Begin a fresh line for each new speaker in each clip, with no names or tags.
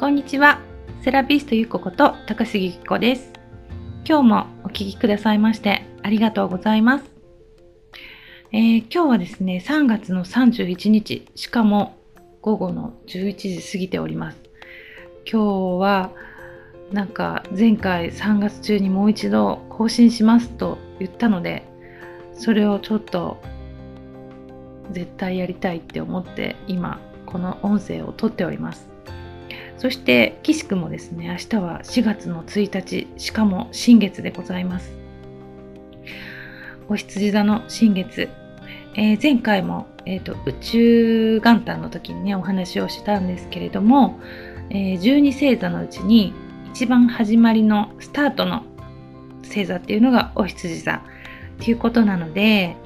こんにちは。セラピストゆここと高杉ゆき子です。今日もお聞きくださいましてありがとうございます。えー今日はですね、3月の31日、しかも午後の11時過ぎております。今日はなんか前回3月中にもう一度更新しますと言ったので、それをちょっと絶対やりたいって思って今この音声を撮っております。そして岸くもですね、明日は4月の1日、しかも新月でございます。お羊座の新月。えー前回も、えーと宇宙元旦の時にね、お話をしたんですけれども、えー12星座のうちに一番始まりのスタートの星座っていうのがお羊座っていうことなので、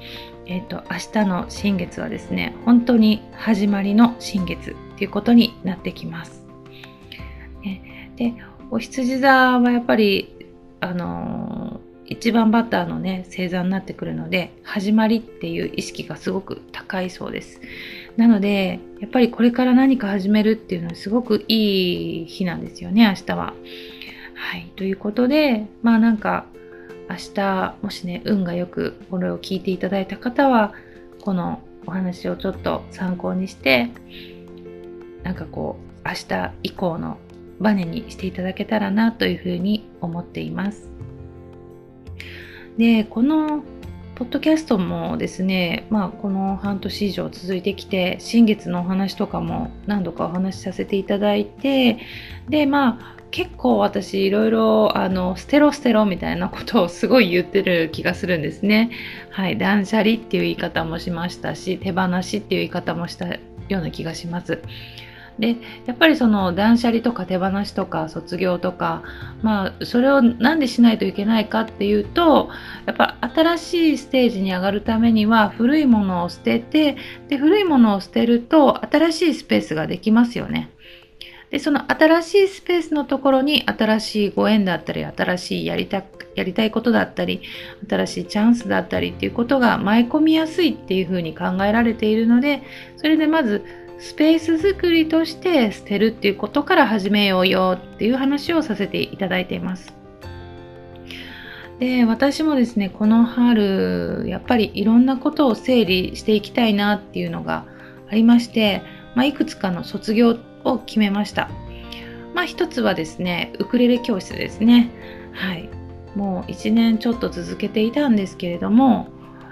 えっ、と、明日の新月はですね、本当に始まりの新月っていうことになってきます。で、お羊座はやっぱり、あのー一番バッターのね、星座になってくるので、始まりっていう意識がすごく高いそうです。なので、やっぱりこれから何か始めるっていうのはすごくいい日なんですよね、明日は。はい。ということで、まあなんか、明日、もしね、運がよくこれを聞いていただいた方は、このお話をちょっと参考にして、なんかこう、明日以降のバネにしていただけたらなというふうに思っています。で、このポッドキャストもですね、まあ、この半年以上続いてきて、新月のお話とかも何度かお話しさせていただいて、で、まあ、結構私いろいろあのステロステロみたいなことをすごい言ってる気がするんですね。はい、断捨離っていう言い方もしましたし、手放しっていう言い方もしたような気がします。で、やっぱりその断捨離とか手放しとか卒業とか、まあそれをなんでしないといけないかっていうと、やっぱ新しいステージに上がるためには古いものを捨てて、で、古いものを捨てると新しいスペースができますよね。で、その新しいスペースのところに新しいご縁だったり、新しいやりたやりたいことだったり、新しいチャンスだったりっていうことが舞い込みやすいっていうふうに考えられているので、それでまずスペース作りとして捨てるっていうことから始めようよっていう話をさせていただいています。で、私もですね、この春、やっぱりいろんなことを整理していきたいなっていうのがありまして、まあ、いくつかの卒業を決めました。まあ、一つはですね、ウクレレ教室ですね。はい。もう1年ちょっと続けていたんですけれども、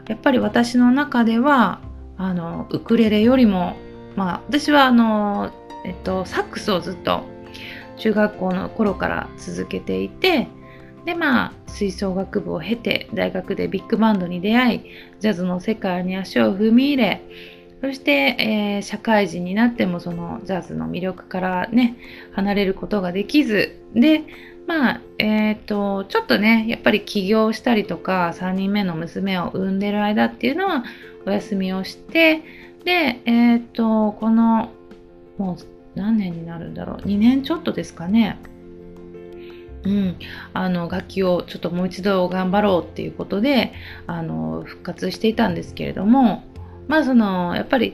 やっぱり私の中では、あの、ウクレレよりも、まあ、私はあの、えっと、サックスをずっと中学校の頃から続けていて、で、まあ、吹奏楽部を経て、大学でビッグバンドに出会い、ジャズの世界に足を踏み入れ、そして、えー社会人になってもそのジャズの魅力からね、離れることができず、で、まあ、えっ、と、ちょっとね、やっぱり起業したりとか、3人目の娘を産んでる間っていうのはお休みをして、で、えっ、と、この、もう何年になるんだろう、2年ちょっとですかね。うん、あの楽器をちょっともう一度頑張ろうっていうことであの復活していたんですけれどもまあそのやっぱり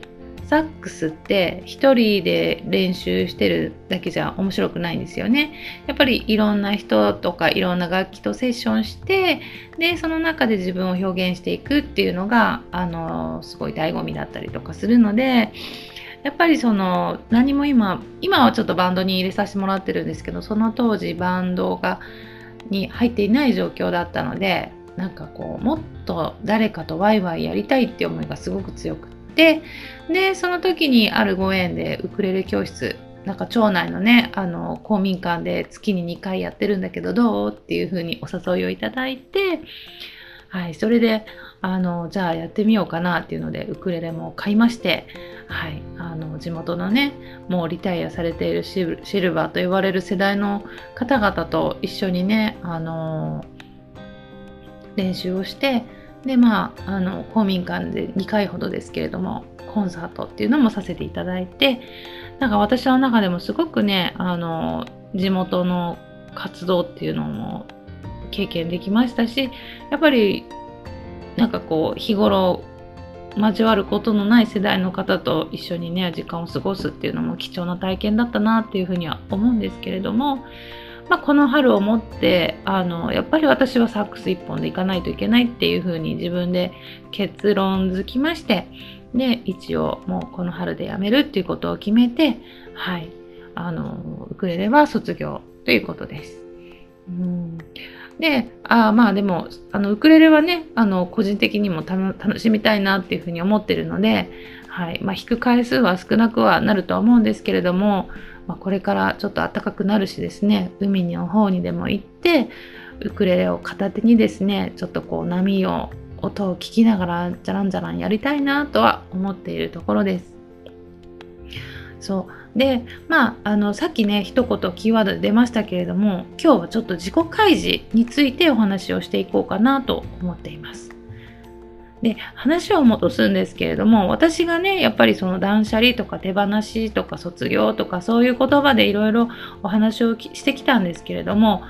サックスって一人で練習してるだけじゃ面白くないんですよね。やっぱりいろんな人とかいろんな楽器とセッションしてでその中で自分を表現していくっていうのがあのすごい醍醐味だったりとかするのでやっぱりその何も今今はちょっとバンドに入れさせてもらってるんですけどその当時バンドがに入っていない状況だったのでなんかこうもっと誰かとワイワイやりたいって思いがすごく強くってでその時にあるご縁でウクレレ教室なんか町内のねあの公民館で月に2回やってるんだけどどうっていう風にお誘いをいただいてはいそれであのじゃあやってみようかなっていうのでウクレレも買いましてはい、あの地元のねもうリタイアされているシルバーと言われる世代の方々と一緒にね、あの練習をしてでまああの公民館で2回ほどですけれどもコンサートっていうのもさせていただいてなんか私の中でもすごくねあの地元の活動っていうのも経験できましたしやっぱりなんかこう日頃交わることのない世代の方と一緒にね時間を過ごすっていうのも貴重な体験だったなっていうふうには思うんですけれども、まあ、この春をもってあのやっぱり私はサックス1本でいかないといけないっていうふうに自分で結論づきましてで一応もうこの春でやめるっていうことを決めてはいあのウクレレは卒業ということです。うんで、あまあでも、あの、ウクレレはね、あの、個人的にも楽しみたいなっていうふうに思ってるので、はい。まあ、弾く回数は少なくはなるとは思うんですけれども、まあ、これからちょっと暖かくなるしですね、海の方にでも行って、ウクレレを片手にですね、ちょっとこう波を、音を聞きながら、じゃらんじゃらんやりたいなとは思っているところです。そう。でまああのさっきね一言キーワードで出ましたけれども今日はちょっと自己開示についてお話をしていこうかなと思っています。で話を戻すんですけれども私がねやっぱりその断捨離とか手放しとか卒業とかそういう言葉でいろいろお話をしてきたんですけれども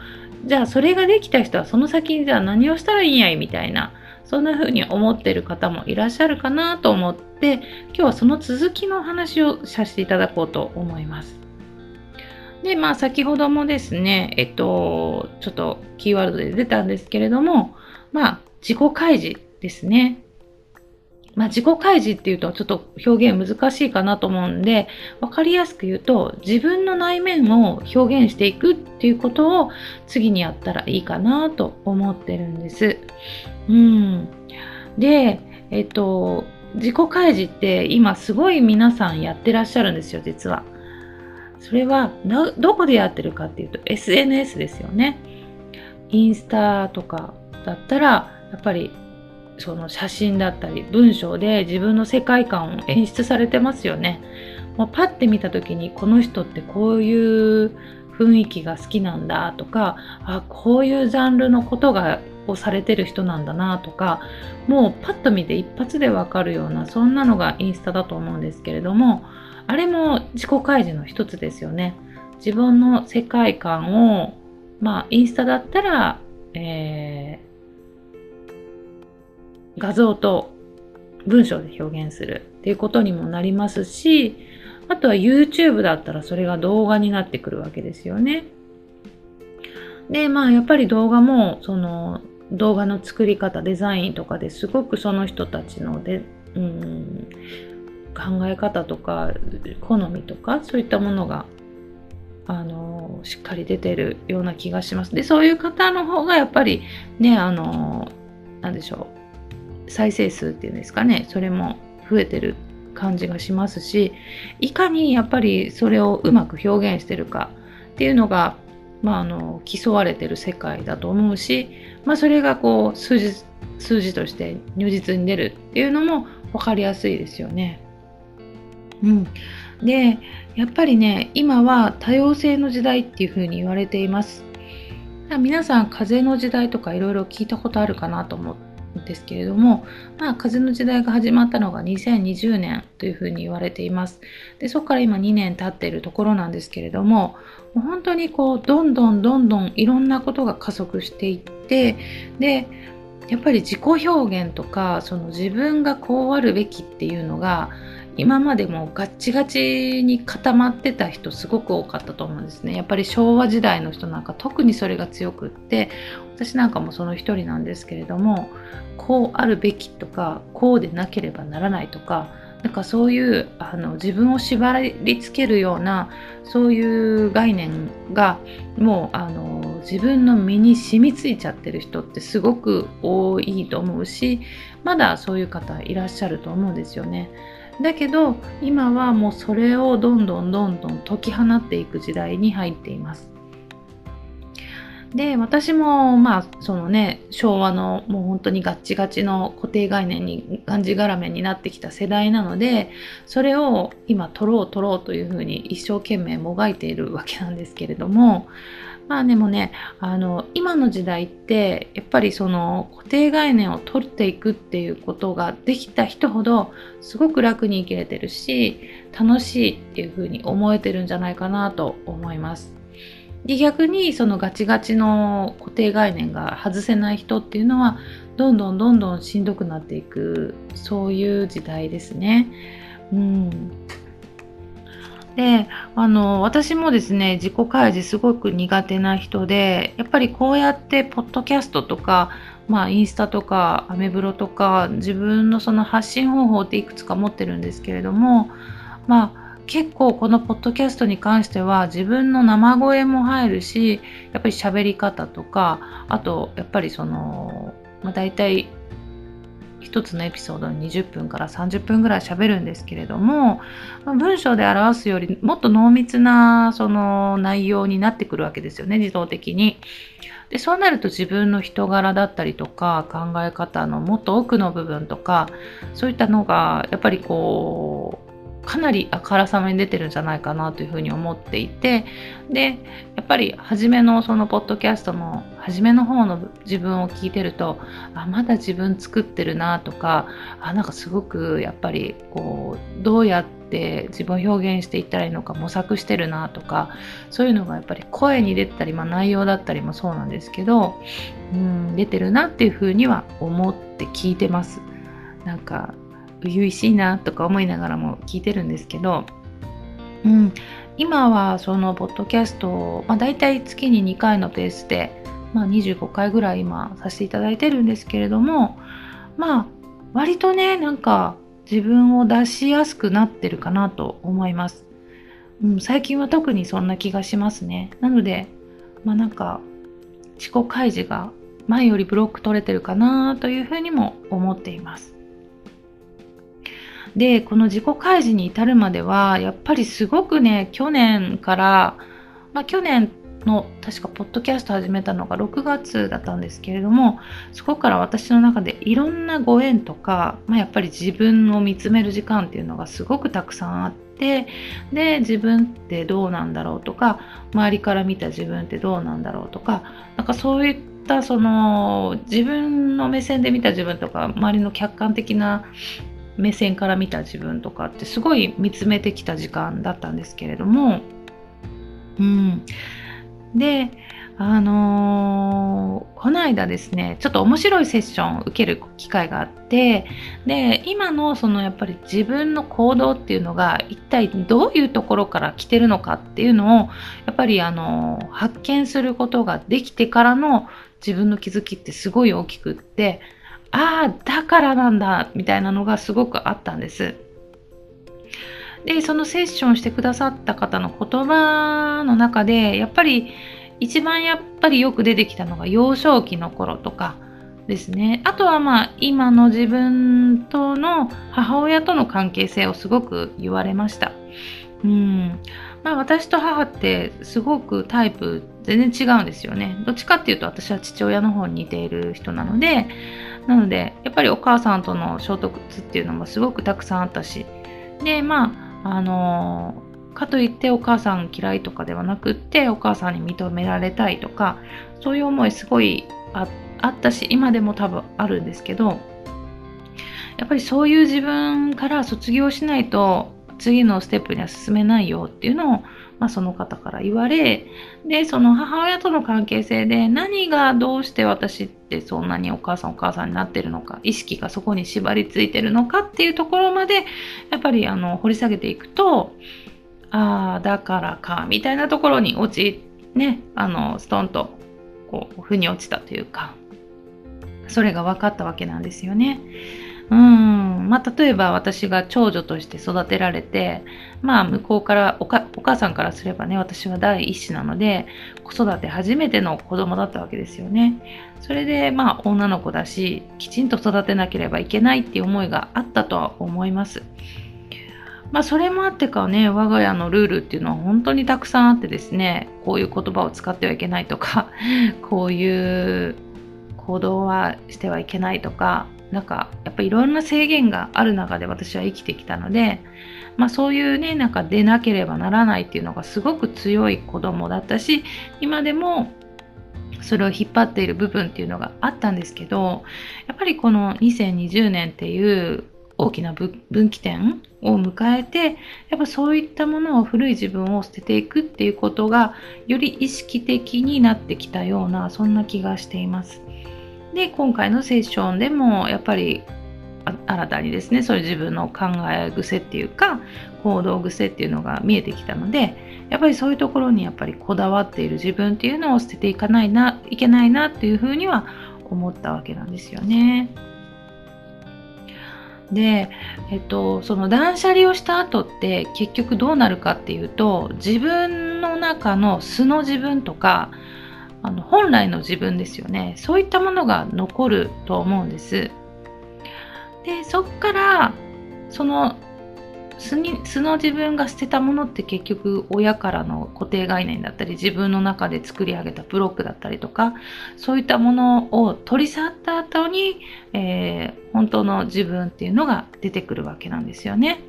じゃあそれができた人はその先にじゃあ何をしたらいいんやいみたいなそんな風に思ってる方もいらっしゃるかなと思って今日はその続きの話をさせていただこうと思います。で、まあ先ほどもですね、えっと、ちょっとキーワードで出たんですけれども、まあ自己開示ですね。まあ、自己開示っていうとちょっと表現難しいかなと思うんで、わかりやすく言うと、自分の内面を表現していくっていうことを次にやったらいいかなと思ってるんです。うん。で、えっと、自己開示って今すごい皆さんやってらっしゃるんですよ、実は。それはどこでやってるかっていうと SNS ですよね。インスタとかだったらやっぱりその写真だったり文章で自分の世界観を演出されてますよね。もうパッて見た時にこの人ってこういう雰囲気が好きなんだとかあこういうジャンルのことがをされてる人なんだなとかもうパッと見て一発でわかるようなそんなのがインスタだと思うんですけれどもあれも自己開示の一つですよね。自分の世界観をまあインスタだったら、えー、画像と文章で表現するっていうことにもなりますしあとは YouTube だったらそれが動画になってくるわけですよね。で、まあやっぱり動画もその動画の作り方、デザインとかですごくその人たちので、うん、考え方とか好みとかそういったものがあのしっかり出てるような気がします。で、そういう方の方がやっぱりね、あの、なんでしょう、再生数っていうんですかね、それも増えてる感じがしますしいかにやっぱりそれをうまく表現してるかっていうのが、まあ、あの競われてる世界だと思うし、まあ、それがこう数字数字として如実に出るっていうのも分かりやすいですよね。うん、でやっぱりね今は多様性の時代っていうふうに言われています。皆さん風の時代とかいろいろ聞いたことあるかなと思っですけれども、まあ、風の時代が始まったのが2020年というふうに言われています。でそこから今2年経っているところなんですけれども、もう本当にこうどんどんどんどんいろんなことが加速していってでやっぱり自己表現とかその自分がこうあるべきっていうのが今までもガッチガチに固まってた人すごく多かったと思うんですね。やっぱり昭和時代の人なんか特にそれが強くって私なんかもその一人なんですけれどもこうあるべきとかこうでなければならないとかなんかそういうあの自分を縛りつけるようなそういう概念がもうあの自分の身に染みついちゃってる人ってすごく多いと思うしまだそういう方いらっしゃると思うんですよね。だけど今はもうそれをどんどんどんどん解き放っていく時代に入っています。で私もまあそのね昭和のもう本当にガッチガチの固定概念にがんじがらめになってきた世代なのでそれを今取ろう取ろうというふうに一生懸命もがいているわけなんですけれどもまあでもねあの今の時代ってやっぱりその固定概念を取っていくっていうことができた人ほどすごく楽に生きれてるし楽しいっていうふうに思えてるんじゃないかなと思います。で逆にそのガチガチの固定概念が外せない人っていうのはどんどんどんどんしんどくなっていくそういう時代ですね。うん、であの私もですね自己開示すごく苦手な人でやっぱりこうやってポッドキャストとか、まあ、インスタとかアメブロとか自分のその発信方法っていくつか持ってるんですけれどもまあ結構このポッドキャストに関しては自分の生声も入るしやっぱり喋り方とかあとやっぱりその、まあ、大体1つのエピソードに20分から30分ぐらいしゃべるんですけれども、まあ、文章で表すよりもっと濃密なその内容になってくるわけですよね自動的に。でそうなると自分の人柄だったりとか考え方のもっと奥の部分とかそういったのがやっぱりこうかなりあからさまに出てるんじゃないかなというふうに思っていてでやっぱり初めのそのポッドキャストの初めの方の自分を聞いてるとあまだ自分作ってるなとかあなんかすごくやっぱりこうどうやって自分を表現していったらいいのか模索してるなとかそういうのがやっぱり声に出たり、まあ、内容だったりもそうなんですけどうん出てるなっていうふうには思って聞いてます。なんか初々しいなとか思いながらも聞いてるんですけど、うん、今はそのポッドキャストを、まあ、大体月に2回のペースで、まあ、25回ぐらい今させていただいてるんですけれどもまあ割とねなんか自分を出しやすくなってるかなと思います、うん、最近は特にそんな気がしますね。なのでまあなんか自己開示が前よりブロック取れてるかなというふうにも思っています。でこの自己開示に至るまではやっぱりすごくね去年から、まあ、去年の確かポッドキャスト始めたのが6月だったんですけれどもそこから私の中でいろんなご縁とか、まあ、やっぱり自分を見つめる時間っていうのがすごくたくさんあってで自分ってどうなんだろうとか周りから見た自分ってどうなんだろうとかなんかそういったその自分の目線で見た自分とか周りの客観的な目線から見た自分とかってすごい見つめてきた時間だったんですけれども、うん。で、あのー、この間ですね、ちょっと面白いセッションを受ける機会があって、で、今のそのやっぱり自分の行動っていうのが一体どういうところから来てるのかっていうのを、やっぱりあのー、発見することができてからの自分の気づきってすごい大きくって、ああ、だからなんだ、みたいなのがすごくあったんです。で、そのセッションしてくださった方の言葉の中で、やっぱり一番やっぱりよく出てきたのが幼少期の頃とかですね。あとはまあ今の自分との母親との関係性をすごく言われました。うん。まあ私と母ってすごくタイプ全然違うんですよね。どっちかっていうと私は父親の方に似ている人なので、なのでやっぱりお母さんとの衝突っていうのもすごくたくさんあったし。でまああのかといってお母さん嫌いとかではなくってお母さんに認められたいとかそういう思いすごいあったし今でも多分あるんですけどやっぱりそういう自分から卒業しないと次のステップには進めないよっていうのをまあ、その方から言われでその母親との関係性で何がどうして私ってそんなにお母さんお母さんになってるのか意識がそこに縛りついてるのかっていうところまでやっぱりあの掘り下げていくとああだからかみたいなところに落ちねあのストンとこう腑に落ちたというかそれが分かったわけなんですよね。うんまあ、例えば私が長女として育てられて、まあ、向こうからお母さんからすればね私は第一子なので子育て初めての子供だったわけですよね。それでまあ女の子だしきちんと育てなければいけないっていう思いがあったとは思います。まあそれもあってかね我が家のルールっていうのは本当にたくさんあってですねこういう言葉を使ってはいけないとか こういう行動はしてはいけないとかなんかやっぱりいろんな制限がある中で私は生きてきたので、まあ、そういうねなんか出なければならないっていうのがすごく強い子供だったし今でもそれを引っ張っている部分っていうのがあったんですけどやっぱりこの2020年っていう大きな分岐点を迎えてやっぱそういったものを古い自分を捨てていくっていうことがより意識的になってきたようなそんな気がしています。で今回のセッションでもやっぱり新たにですねそういう自分の考え癖っていうか行動癖っていうのが見えてきたのでやっぱりそういうところにやっぱりこだわっている自分っていうのを捨てていかないないけないなっていうふうには思ったわけなんですよね。で、えっと、その断捨離をした後って結局どうなるかっていうと自分の中の素の自分とかあの本来の自分ですよねそういったものが残ると思うんです。でそっからその素に素の自分が捨てたものって結局親からの固定概念だったり自分の中で作り上げたブロックだったりとかそういったものを取り去った後に、えー、本当の自分っていうのが出てくるわけなんですよね。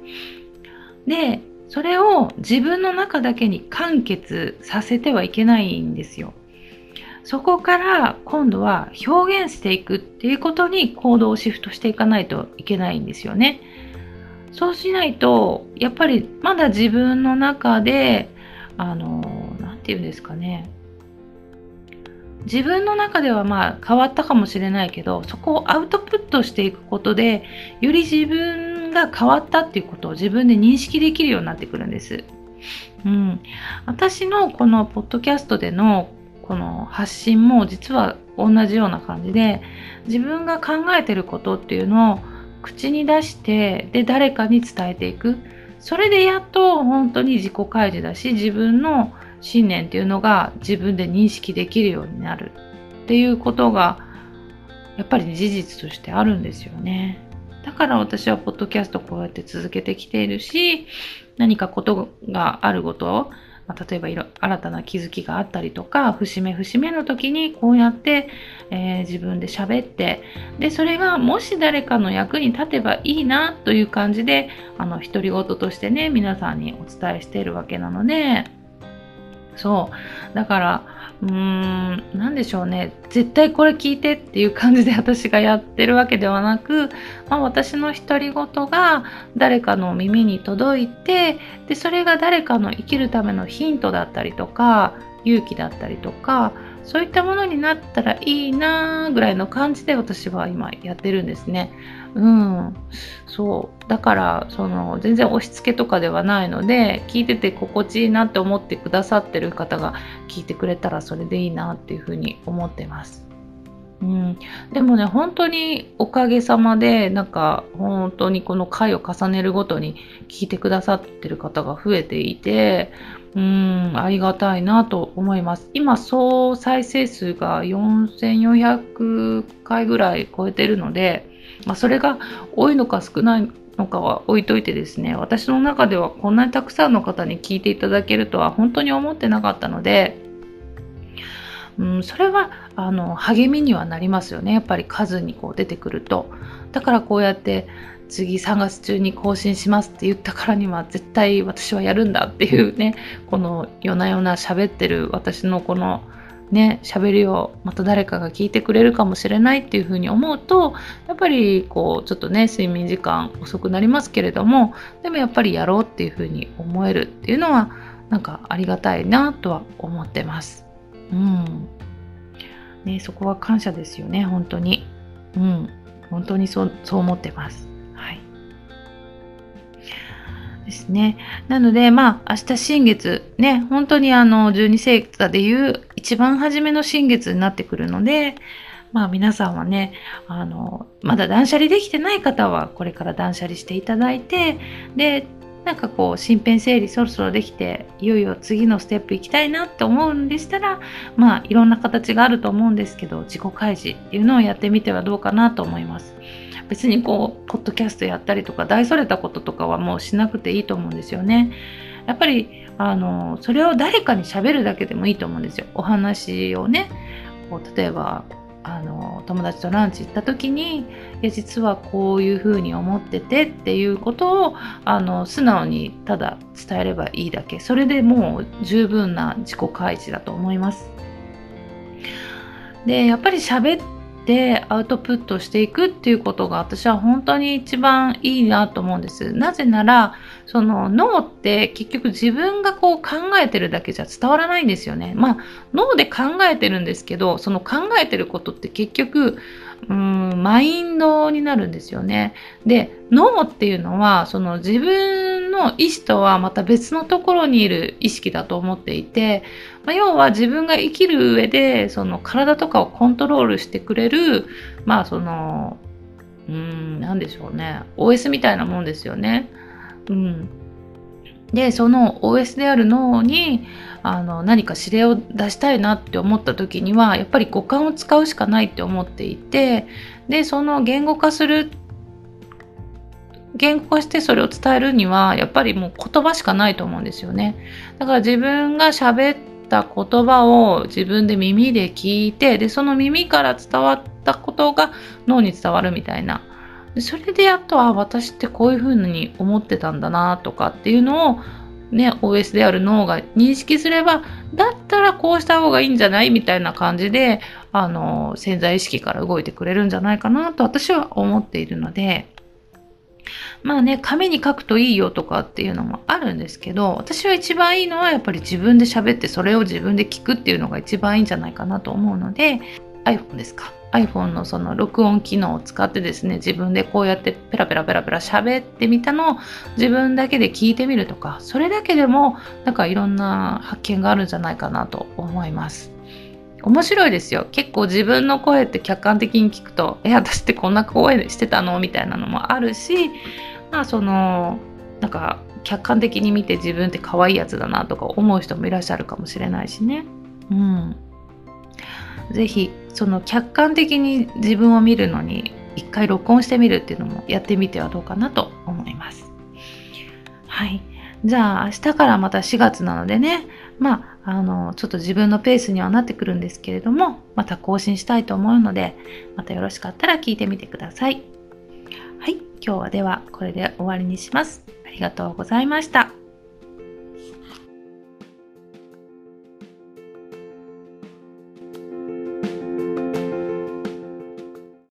でそれを自分の中だけに完結させてはいけないんですよ。そこから今度は表現していくっていうことに行動をシフトしていかないといけないんですよね。そうしないとやっぱりまだ自分の中であの何て言うんですかね自分の中ではまあ変わったかもしれないけどそこをアウトプットしていくことでより自分が変わったっていうことを自分で認識できるようになってくるんです。うん、私のこのポッドキャストでのこの発信も実は同じような感じで自分が考えてることっていうのを口に出してで誰かに伝えていくそれでやっと本当に自己開示だし自分の信念っていうのが自分で認識できるようになるっていうことがやっぱり事実としてあるんですよね。だから私はポッドキャストこうやって続けてきているし何かことがあることまあ、例えば新たな気づきがあったりとか節目節目の時にこうやって、えー、自分で喋ってでそれがもし誰かの役に立てばいいなという感じであの独り言としてね皆さんにお伝えしているわけなのでそう。だからうーん何でしょうね絶対これ聞いてっていう感じで私がやってるわけではなく、まあ、私の独り言が誰かの耳に届いてでそれが誰かの生きるためのヒントだったりとか勇気だったりとかそういったものになったらいいなぐらいの感じで私は今やってるんですね。うん、そう。だからその全然押し付けとかではないので聞いてて心地いいなって思ってくださってる方が聞いてくれたらそれでいいなっていうふうに思ってます。うん、でもね本当におかげさまでなんか本当にこの回を重ねるごとに聞いてくださってる方が増えていてうんありがたいなと思います。今総再生数が4400回ぐらい超えてるのでまあ、それが多いのか少ないのかは置いといてですね私の中ではこんなにたくさんの方に聞いていただけるとは本当に思ってなかったので、うん、それはあの励みにはなりますよね。やっぱり数にこう出てくると。だからこうやって次3月中に更新しますって言ったからには絶対私はやるんだっていうねこの夜な夜な喋ってる私のこのね喋りをまた誰かが聞いてくれるかもしれないっていうふうに思うとやっぱりこうちょっとね睡眠時間遅くなりますけれどもでもやっぱりやろうっていうふうに思えるっていうのはなんかありがたいなとは思ってます。うん。ね、そこは感謝ですよね、本当に。うん。本当にそうそう思ってます。ですね。なので、まあ、明日新月、ね、本当にあの、十二星座でいう一番初めの新月になってくるので、まあ皆さんはね、あの、まだ断捨離できてない方はこれから断捨離していただいて、で、なんかこう身辺整理そろそろできていよいよ次のステップ行きたいなって思うんでしたらまあいろんな形があると思うんですけど自己開示っていうのをやってみてはどうかなと思います。別にこうポッドキャストやったりとか大それたこととかはもうしなくていいと思うんですよね。やっぱりあのそれを誰かに喋るだけでもいいと思うんですよ。お話をねこう例えばあの友達とランチ行った時にいや実はこういうふうに思っててっていうことをあの素直にただ伝えればいいだけそれでもう十分な自己開示だと思います。でやっぱり喋ってアウトプットしていくっていうことが私は本当に一番いいなと思うんです。なぜなら、その脳って結局自分がこう考えてるだけじゃ伝わらないんですよね。まあ脳で考えてるんですけど、その考えてることって結局うーんマインドになるんですよね。で脳っていうのはその自分の意思とはまた別のところにいる意識だと思っていて、まあ、要は自分が生きる上でその体とかをコントロールしてくれるまあそのうん何でしょうね OS みたいなもんですよね。うん、でその OS である脳にあの何か指令を出したいなって思った時にはやっぱり五感を使うしかないって思っていてでその言語化する言語化してそれを伝えるにはやっぱりもう言葉しかないと思うんですよね。だから自分が喋った言葉を自分で耳で聞いてでその耳から伝わったことが脳に伝わるみたいな。それでやっとは私ってこういうふうに思ってたんだなとかっていうのをね、OS である脳が認識すれば、だったらこうした方がいいんじゃないみたいな感じで、あの、潜在意識から動いてくれるんじゃないかなと私は思っているので、まあね、紙に書くといいよとかっていうのもあるんですけど、私は一番いいのはやっぱり自分で喋ってそれを自分で聞くっていうのが一番いいんじゃないかなと思うので、iPhone ですか。iPhone のその録音機能を使ってですね、自分でこうやってペラペラペラペラ喋ってみたのを自分だけで聞いてみるとか、それだけでもなんかいろんな発見があるんじゃないかなと思います。面白いですよ。結構自分の声って客観的に聞くと、え、私ってこんな声してたの？みたいなのもあるし、まあその、なんか客観的に見て自分って可愛いやつだなとか思う人もいらっしゃるかもしれないしね。うん。ぜひその客観的に自分を見るのに一回録音してみるっていうのもやってみてはどうかなと思います。はい。じゃあ明日からまた4月なのでね、まあ、あの、ちょっと自分のペースにはなってくるんですけれども、また更新したいと思うので、またよろしかったら聞いてみてください。はい。今日はではこれで終わりにします。ありがとうございました。